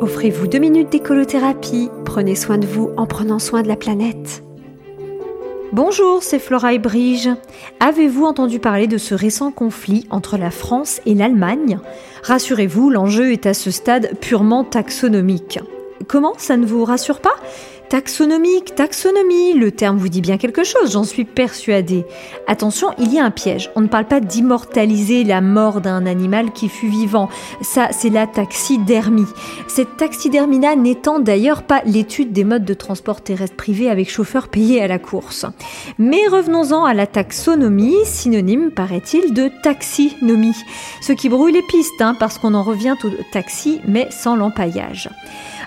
Offrez-vous deux minutes d'écolothérapie. Prenez soin de vous en prenant soin de la planète. Bonjour, c'est Flora et Brige. Avez-vous entendu parler de ce récent conflit entre la France et l'Allemagne? Rassurez-vous, l'enjeu est à ce stade purement taxonomique. Comment? Ça ne vous rassure pas? Taxonomique, taxonomie, le terme vous dit bien quelque chose, j'en suis persuadée. Attention, il y a un piège. On ne parle pas d'immortaliser la mort d'un animal qui fut vivant. Ça, c'est la taxidermie. Cette taxidermie-là n'étant d'ailleurs pas l'étude des modes de transport terrestre privé avec chauffeur payé à la course. Mais revenons-en à la taxonomie, synonyme, paraît-il, de taxinomie. Ce qui brouille les pistes, hein, parce qu'on en revient au taxi, mais sans l'empaillage.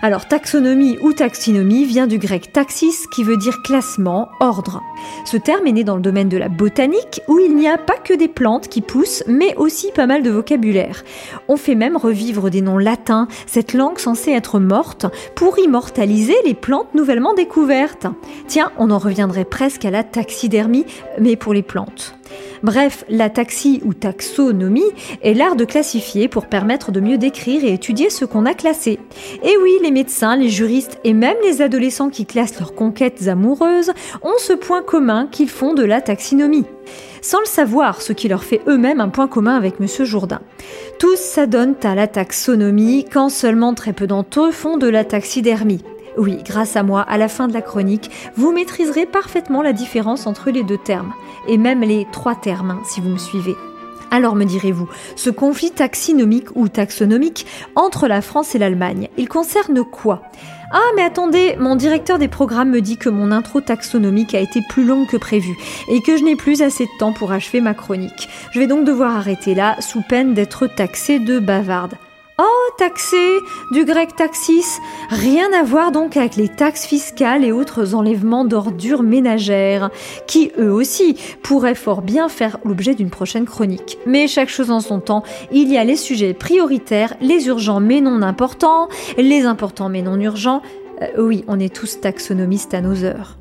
Alors taxonomie ou taxinomie vient grec taxis qui veut dire classement, ordre. Ce terme est né dans le domaine de la botanique où il n'y a pas que des plantes qui poussent mais aussi pas mal de vocabulaire. On fait même revivre des noms latins, cette langue censée être morte, pour immortaliser les plantes nouvellement découvertes. Tiens, on en reviendrait presque à la taxidermie mais pour les plantes. Bref, la taxi ou taxonomie est l'art de classifier pour permettre de mieux décrire et étudier ce qu'on a classé. Et oui, les médecins, les juristes et même les adolescents qui classent leurs conquêtes amoureuses ont ce point commun qu'ils font de la taxinomie sans le savoir, ce qui leur fait eux-mêmes un point commun avec Monsieur Jourdain. Tous s'adonnent à la taxonomie quand seulement très peu d'entre eux font de la taxidermie. Oui, grâce à moi, à la fin de la chronique, vous maîtriserez parfaitement la différence entre les deux termes, et même les trois termes, hein, si vous me suivez. Alors me direz-vous, ce conflit taxinomique ou taxonomique entre la France et l'Allemagne, il concerne quoi? Ah mais attendez, mon directeur des programmes me dit que mon intro taxonomique a été plus longue que prévu et que je n'ai plus assez de temps pour achever ma chronique. Je vais donc devoir arrêter là sous peine d'être taxé de bavarde. Oh, taxé, du grec taxis, rien à voir donc avec les taxes fiscales et autres enlèvements d'ordures ménagères, qui eux aussi pourraient fort bien faire l'objet d'une prochaine chronique. Mais chaque chose en son temps, il y a les sujets prioritaires, les urgents mais non importants, les importants mais non urgents. Euh, oui, on est tous taxonomistes à nos heures.